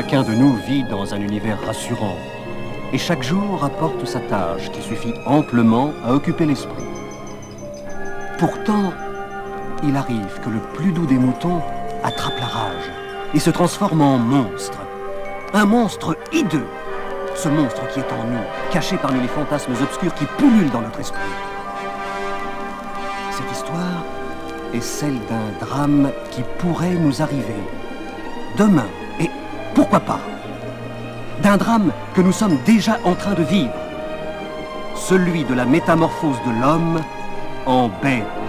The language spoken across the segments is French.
Chacun de nous vit dans un univers rassurant. Et chaque jour apporte sa tâche qui suffit amplement à occuper l'esprit. Pourtant, il arrive que le plus doux des moutons attrape la rage et se transforme en monstre. Un monstre hideux. Ce monstre qui est en nous, caché parmi les fantasmes obscurs qui pullulent dans notre esprit. Cette histoire est celle d'un drame qui pourrait nous arriver demain pourquoi pas d'un drame que nous sommes déjà en train de vivre, celui de la métamorphose de l'homme en bête.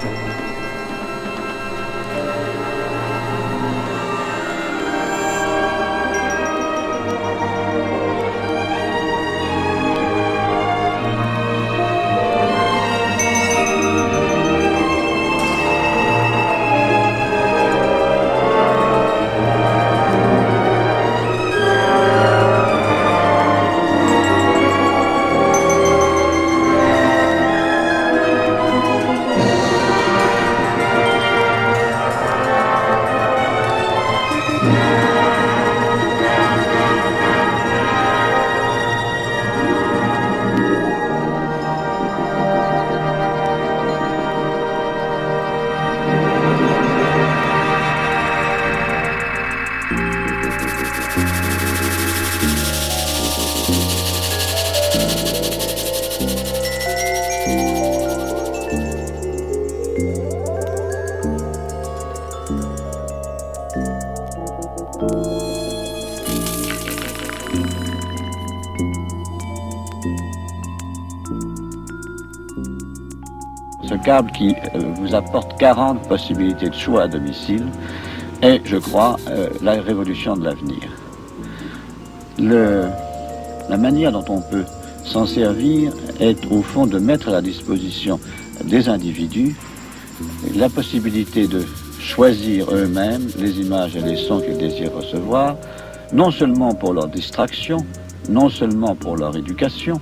Qui euh, vous apporte 40 possibilités de choix à domicile est, je crois, euh, la révolution de l'avenir. la manière dont on peut s'en servir est au fond de mettre à la disposition des individus la possibilité de choisir eux-mêmes les images et les sons qu'ils désirent recevoir, non seulement pour leur distraction, non seulement pour leur éducation,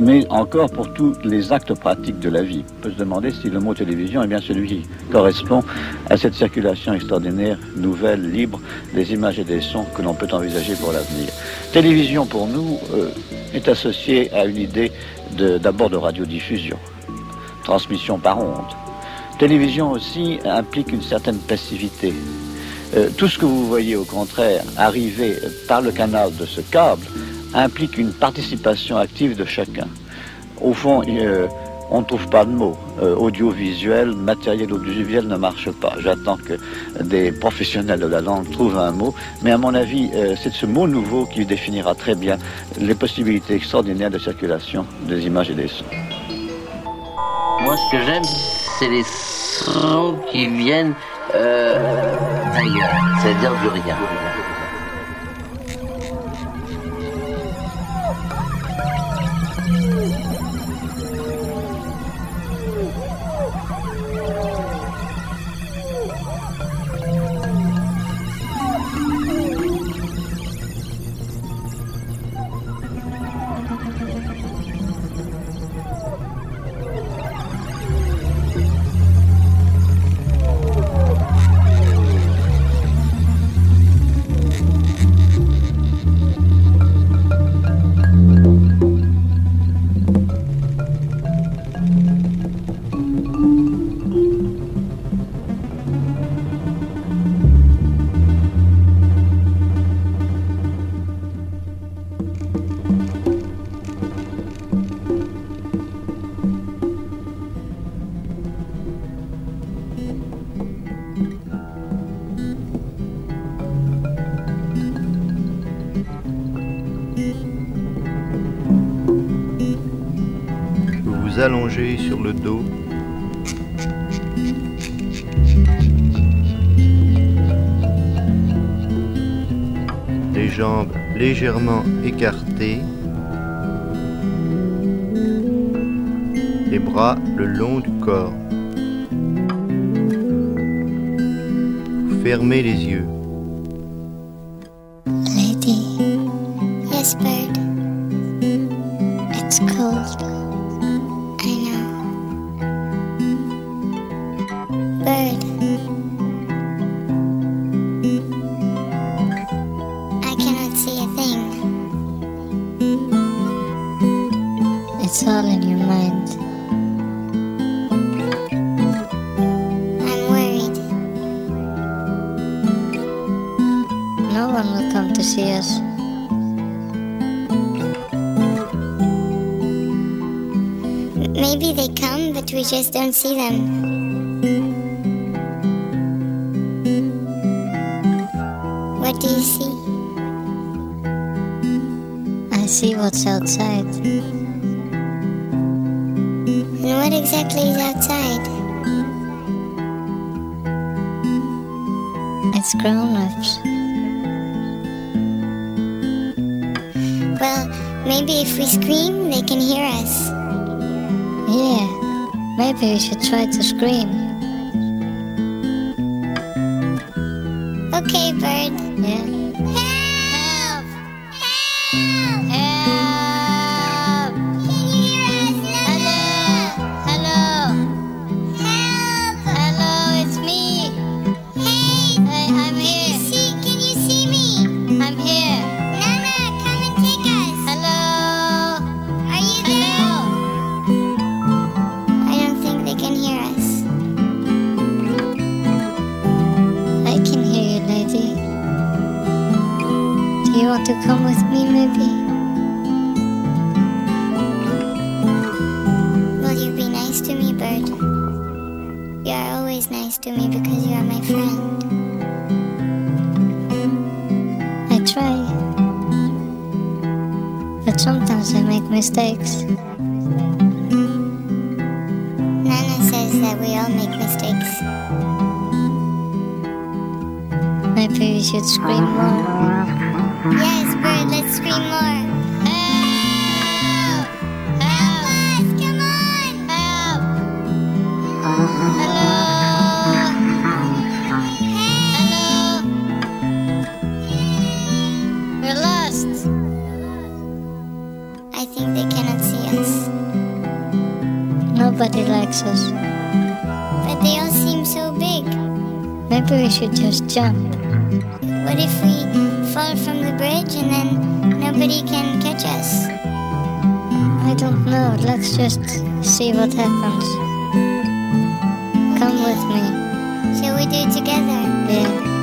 mais encore pour tous les actes pratiques de la vie. On peut se demander si le mot télévision est bien celui qui correspond à cette circulation extraordinaire, nouvelle, libre, des images et des sons que l'on peut envisager pour l'avenir. Télévision, pour nous, euh, est associée à une idée d'abord de, radiodiffusion, transmission par onde. Télévision aussi implique une certaine passivité. Euh, tout ce que vous voyez au contraire arriver par le canal de ce câble implique une participation active de chacun. Au fond, euh, on ne trouve pas de mots. Euh, audiovisuel, matériel audiovisuel ne marche pas. J'attends que des professionnels de la langue trouvent un mot. Mais à mon avis, euh, c'est ce mot nouveau qui définira très bien les possibilités extraordinaires de circulation des images et des sons. Moi, ce que j'aime, c'est les sons qui viennent d'ailleurs, c'est-à-dire du rien. Allongé sur le dos. Les jambes légèrement écartées. Les bras le long du corps. Fermez les yeux. We see them. What do you see? I see what's outside. And what exactly is outside? It's grown ups. Well, maybe if we scream, they can hear us. Yeah, maybe we should try to scream. Okay, bird. Yeah. Nobody likes us. But they all seem so big. Maybe we should just jump. What if we fall from the bridge and then nobody can catch us? I don't know. Let's just see what happens. Come with me. Shall we do it together? Yeah.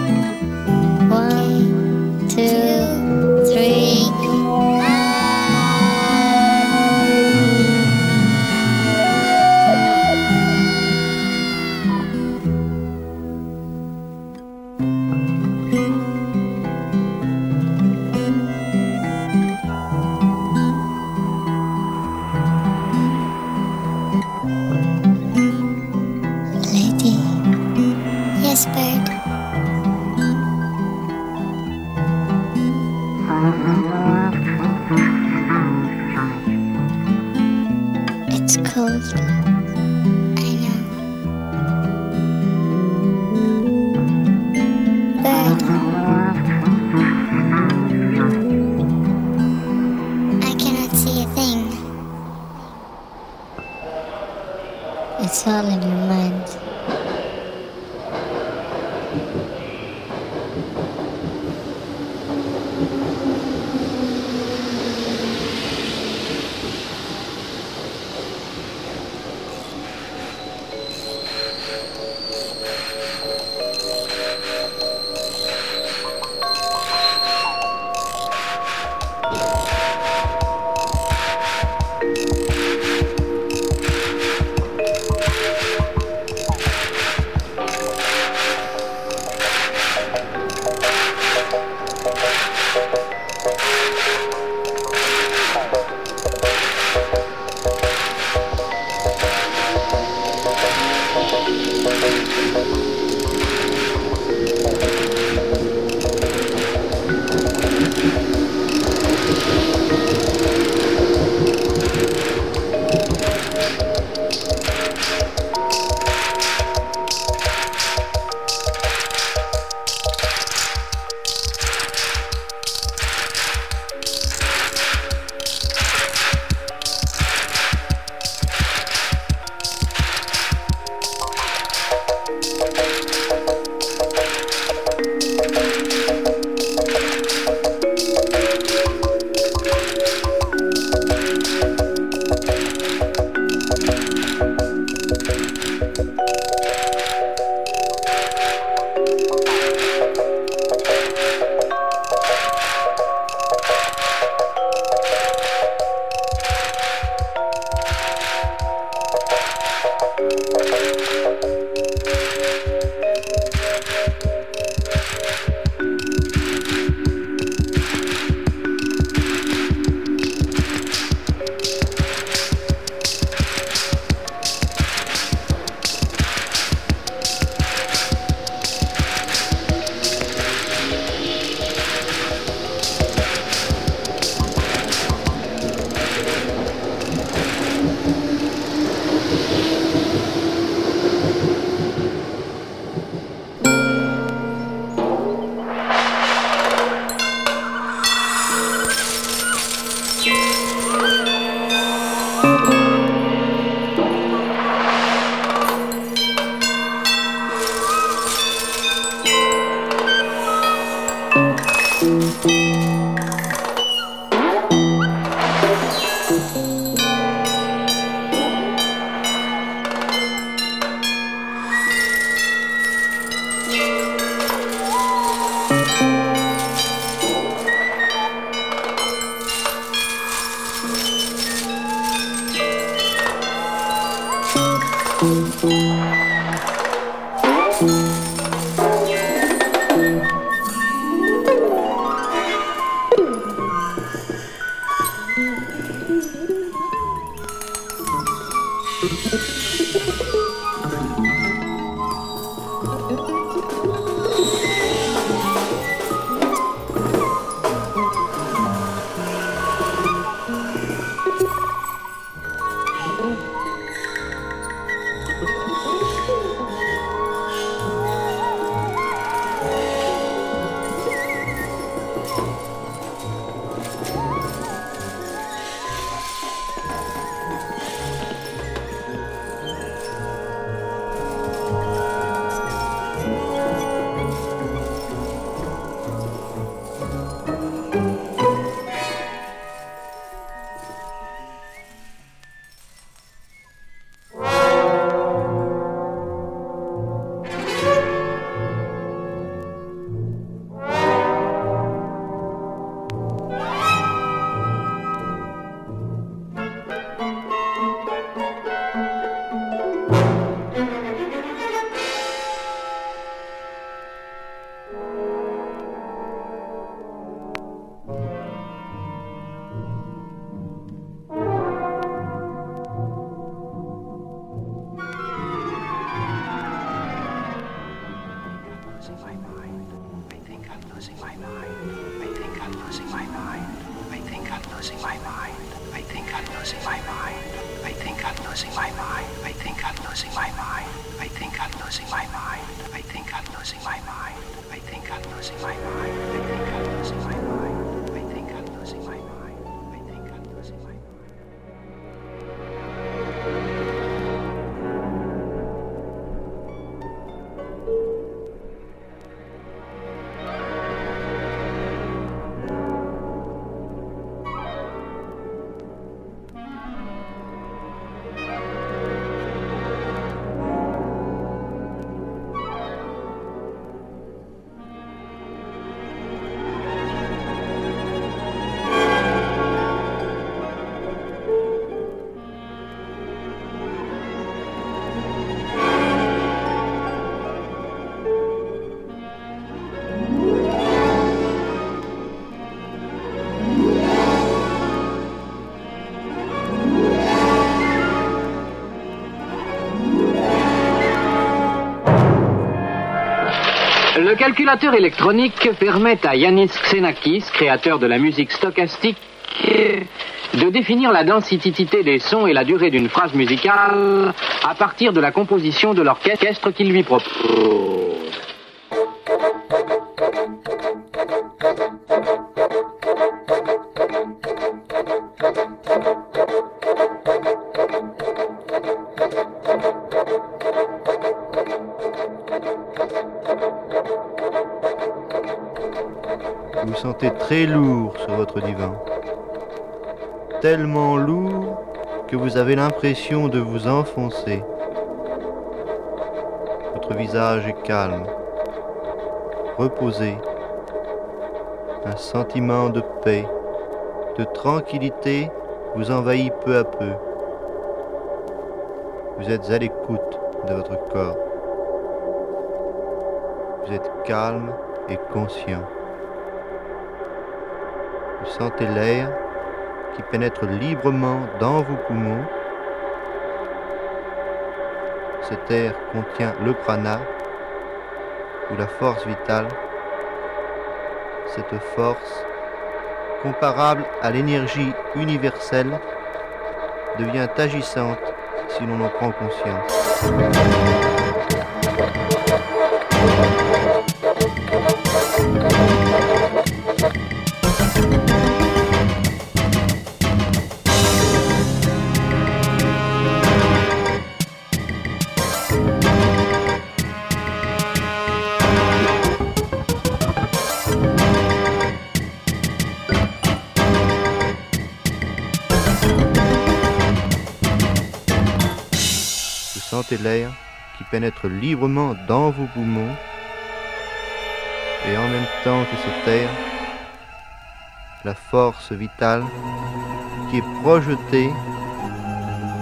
Calculateur électronique permet à Yanis Xenakis, créateur de la musique stochastique, de définir la densité des sons et la durée d'une phrase musicale à partir de la composition de l'orchestre qu'il lui propose. Très lourd sur votre divan. Tellement lourd que vous avez l'impression de vous enfoncer. Votre visage est calme, reposé. Un sentiment de paix, de tranquillité vous envahit peu à peu. Vous êtes à l'écoute de votre corps. Vous êtes calme et conscient. Vous sentez l'air qui pénètre librement dans vos poumons. Cet air contient le prana ou la force vitale. Cette force, comparable à l'énergie universelle, devient agissante si l'on en prend conscience. L'air qui pénètre librement dans vos poumons et en même temps que cet air, la force vitale qui est projetée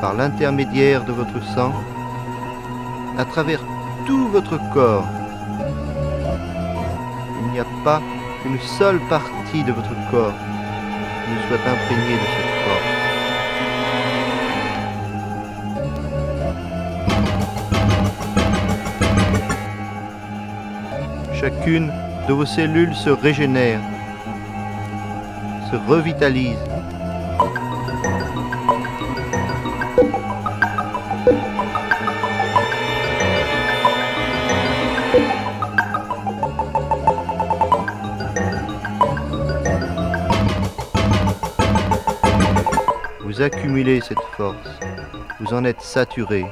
par l'intermédiaire de votre sang à travers tout votre corps. Il n'y a pas une seule partie de votre corps qui ne soit imprégnée de cette Chacune de vos cellules se régénère, se revitalise. Vous accumulez cette force, vous en êtes saturé.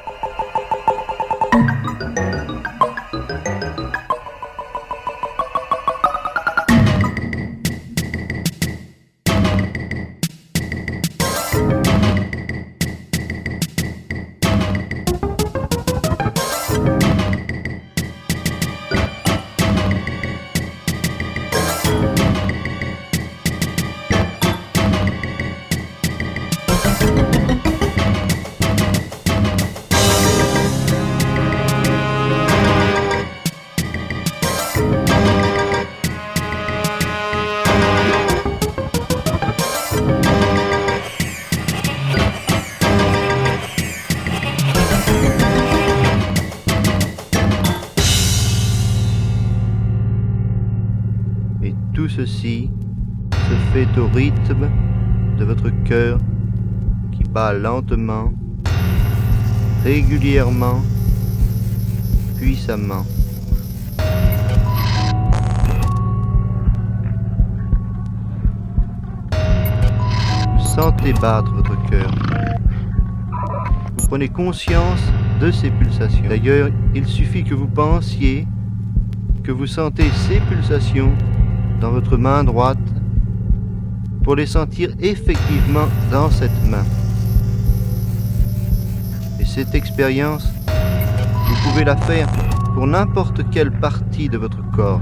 Au rythme de votre cœur qui bat lentement, régulièrement, puissamment. Sentez battre votre cœur. Vous prenez conscience de ces pulsations. D'ailleurs, il suffit que vous pensiez que vous sentez ces pulsations dans votre main droite pour les sentir effectivement dans cette main. Et cette expérience, vous pouvez la faire pour n'importe quelle partie de votre corps.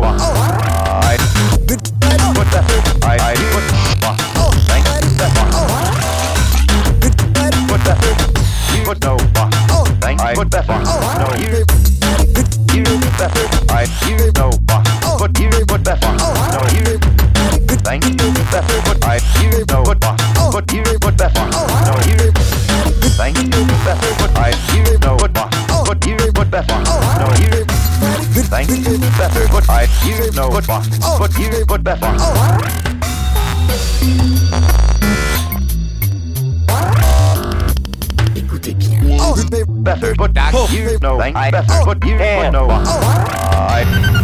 know. Oh. I, I, I, good here, good years, good better. Écoutez bien. Oh, better, but that you know, better, but you know.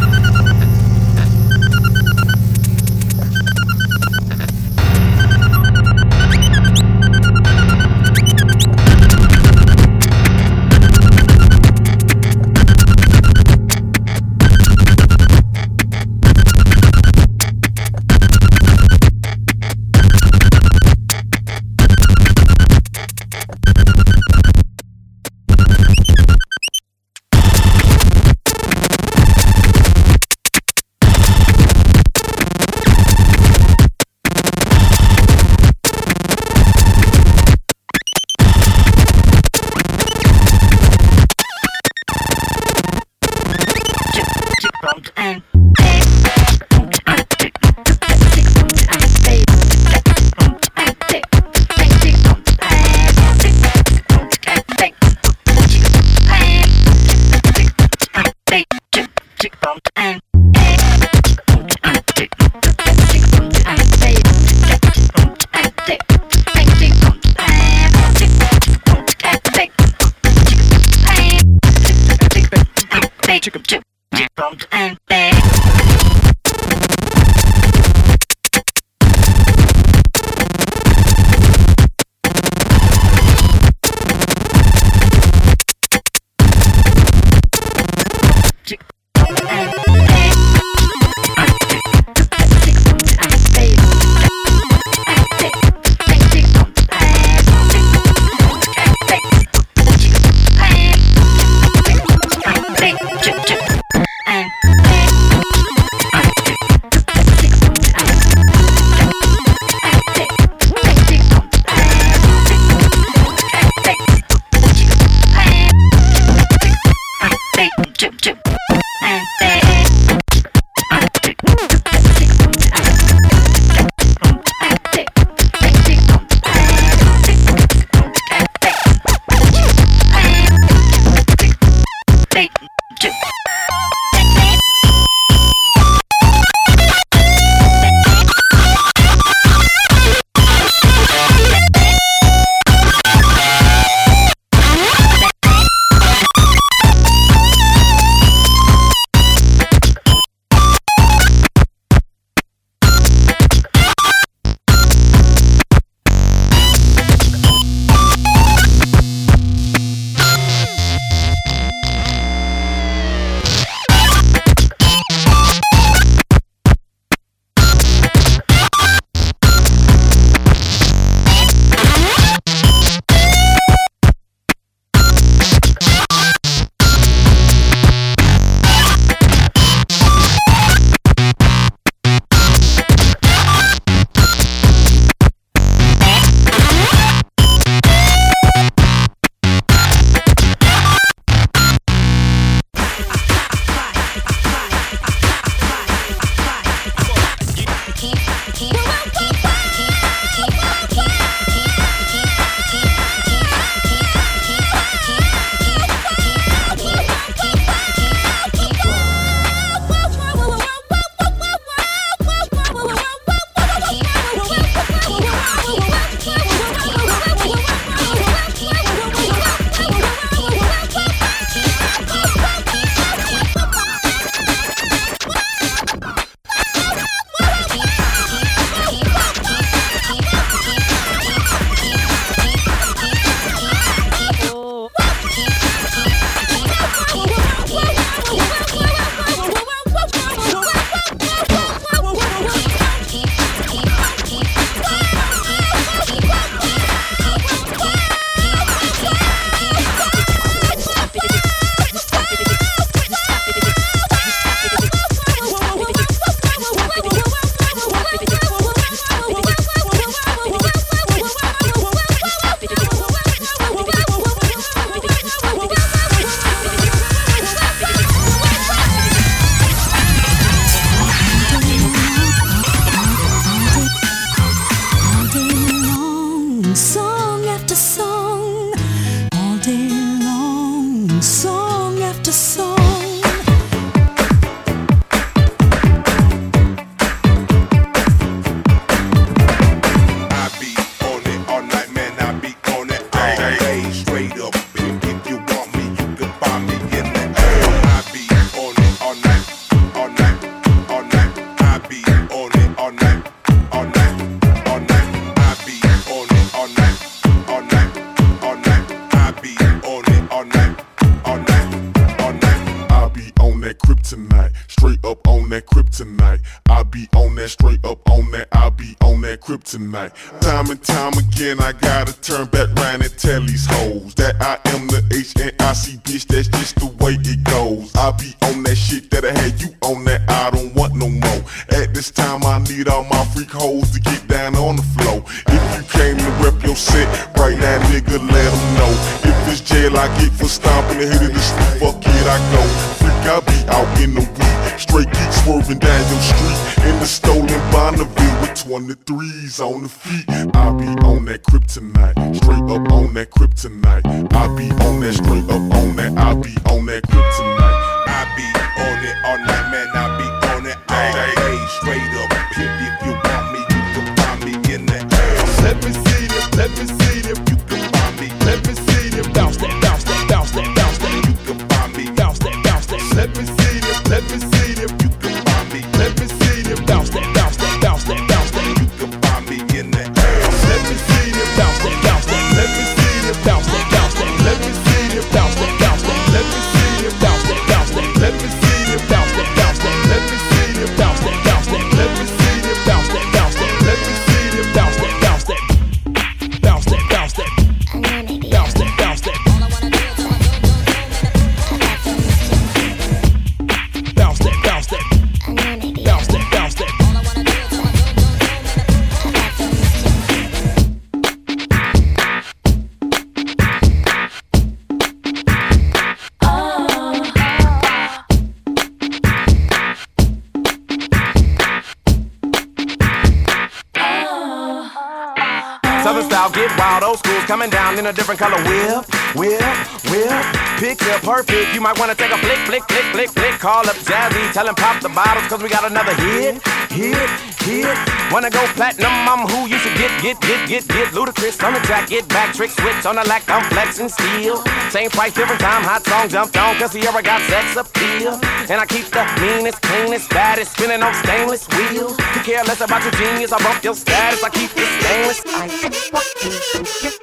one to threes on the feet. I be on that kryptonite, straight up on that kryptonite. I be on that, straight up on that, I be on that kryptonite. cause we got another hit, hit, hit. Wanna go platinum, I'm who you should get, get, get, get, get. Ludicrous on the track, get back, trick switch on the lack, I'm flexing steel. Same price, different time, hot song jumped on, cause Sierra got sex appeal. And I keep the meanest, cleanest, baddest, spinning on stainless wheels. You care less about your genius, I bump your status, I keep it stainless.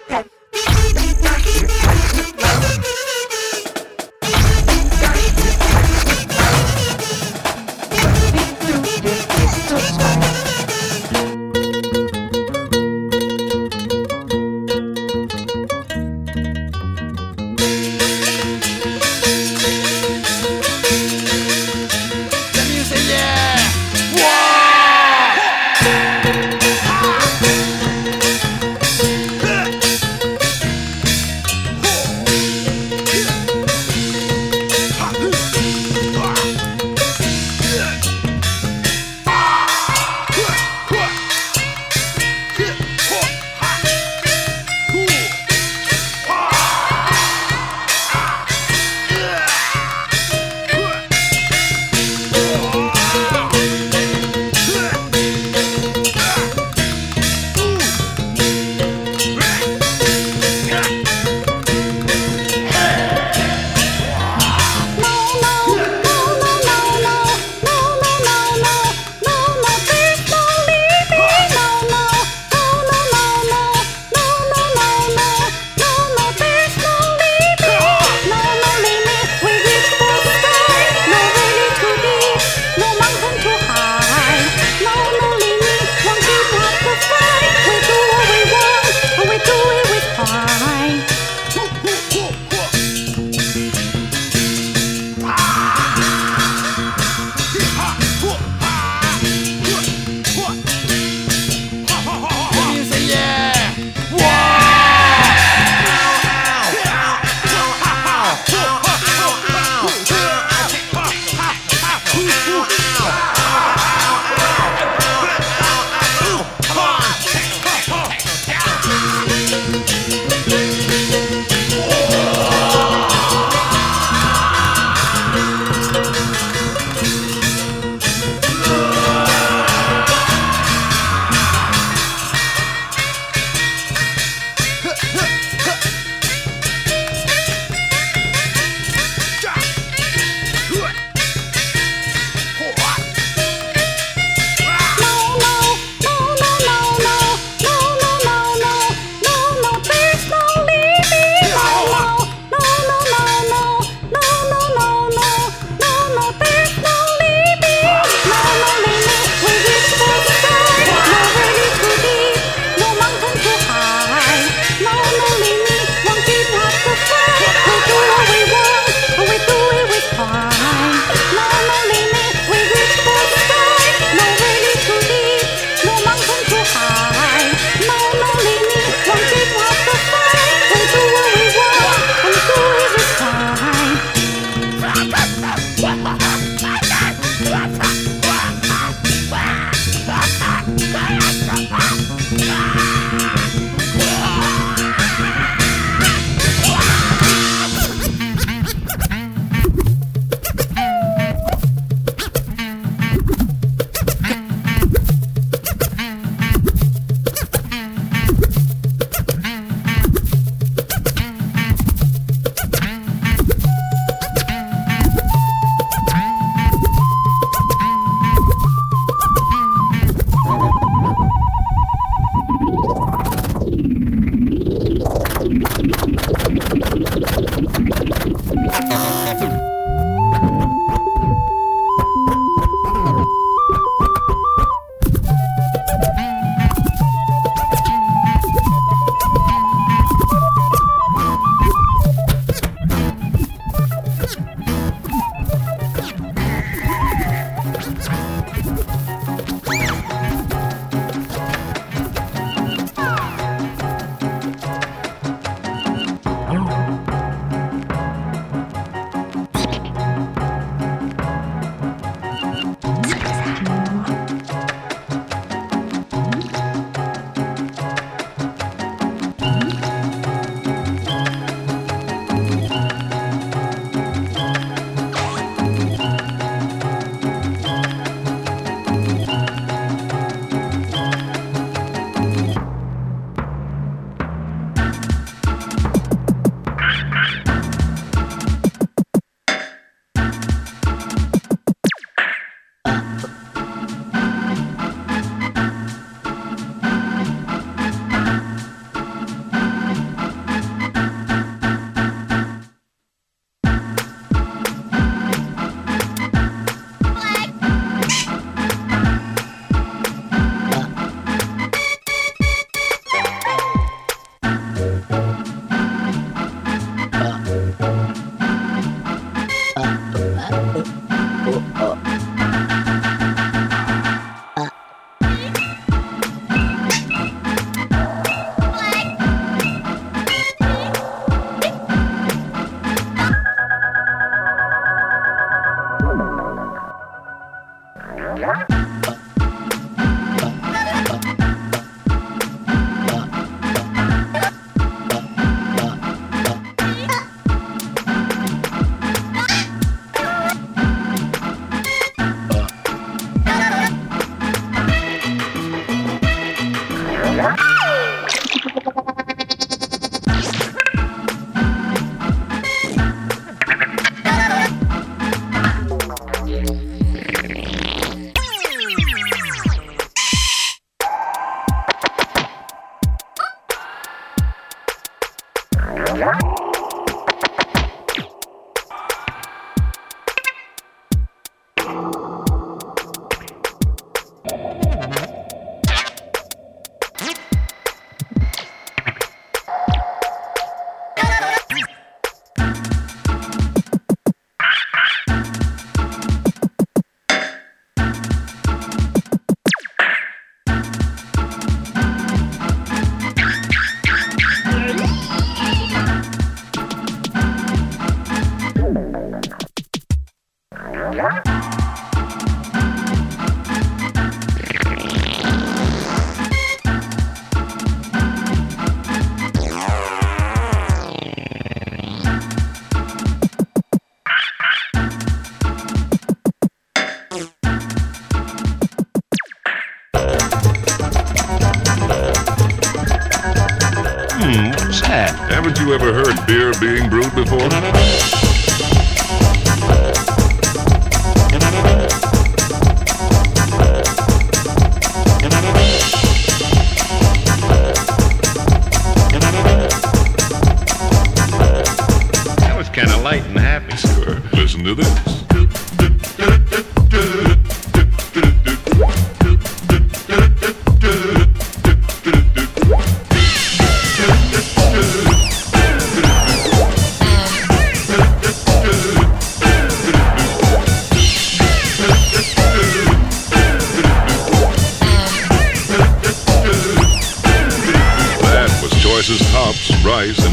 I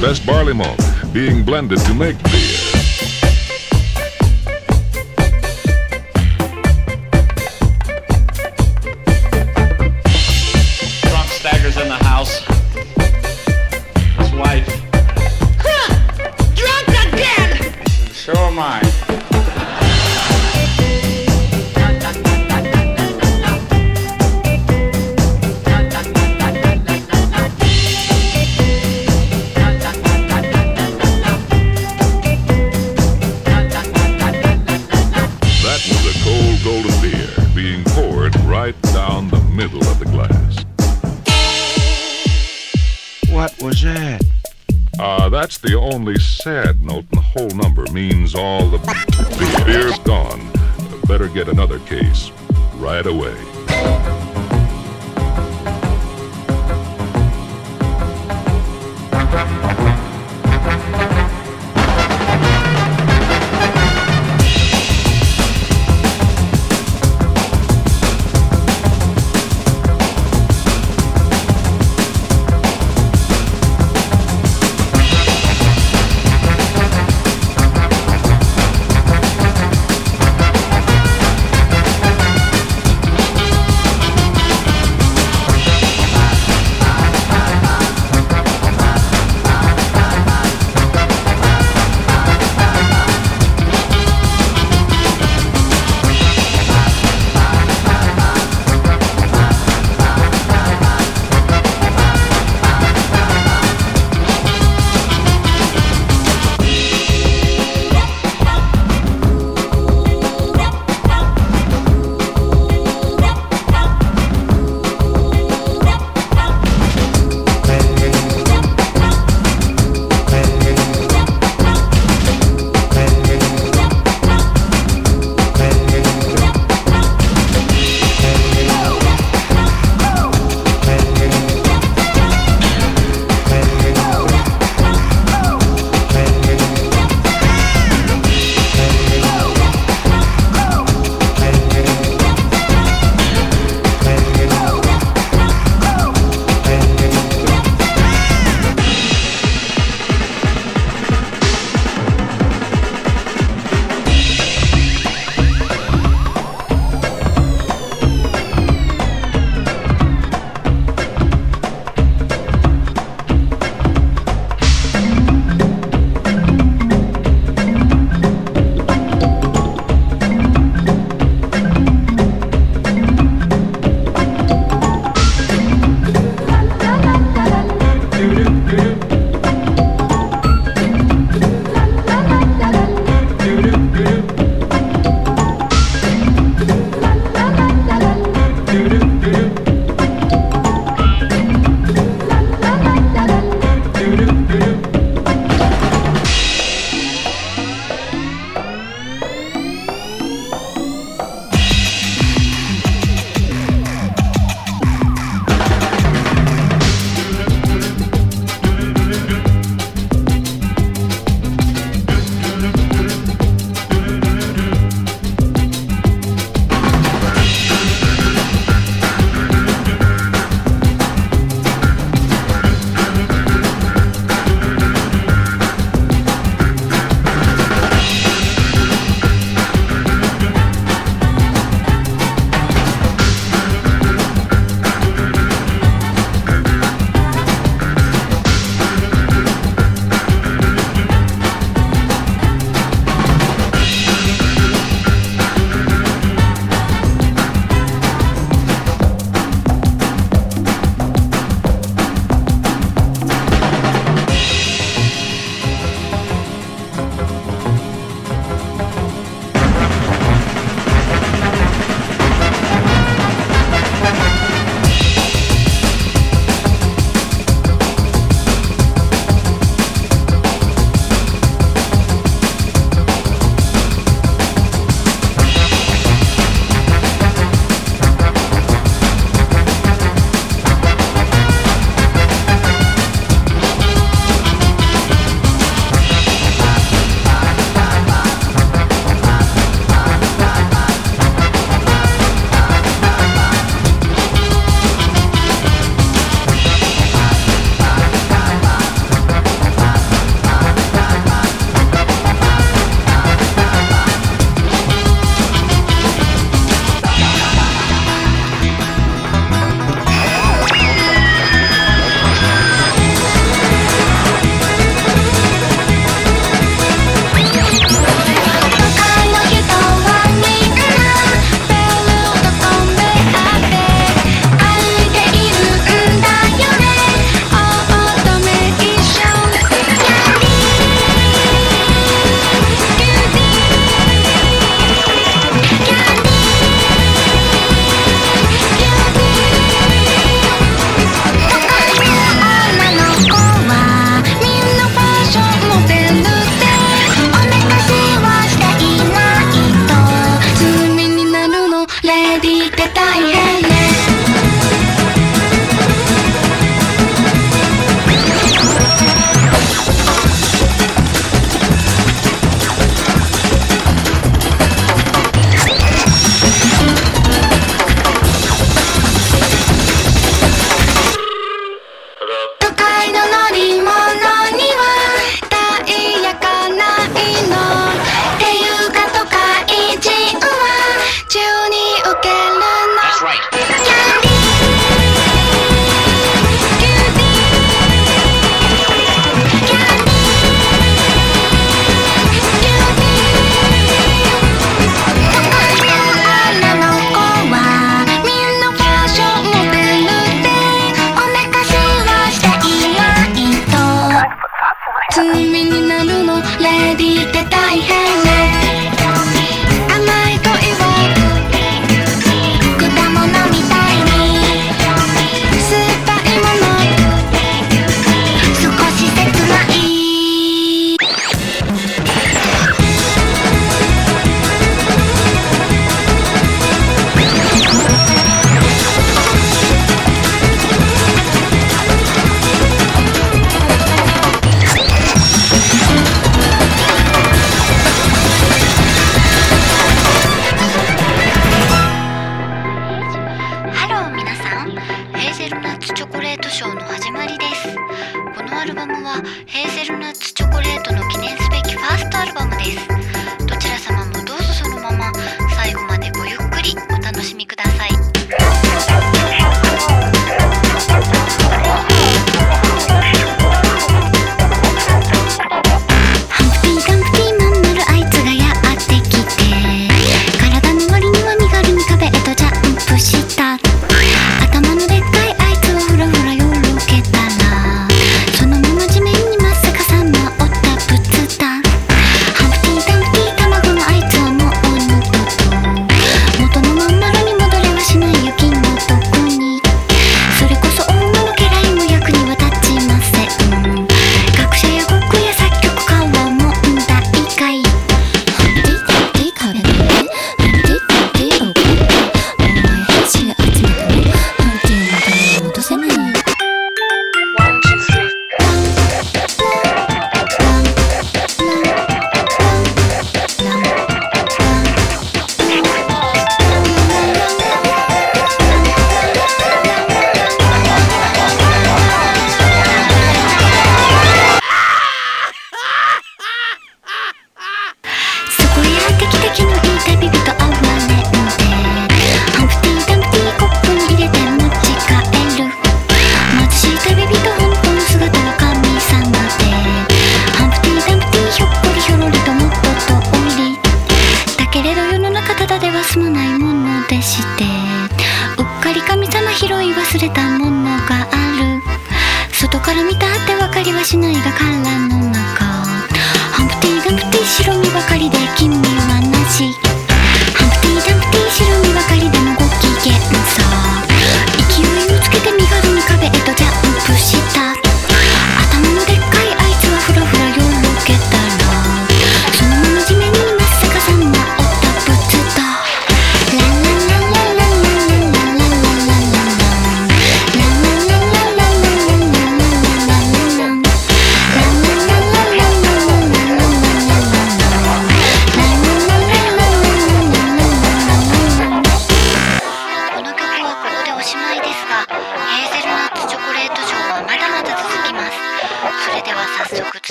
best barley malt being blended to make beer. sad note the whole number means all the beer's gone. Better get another case right away.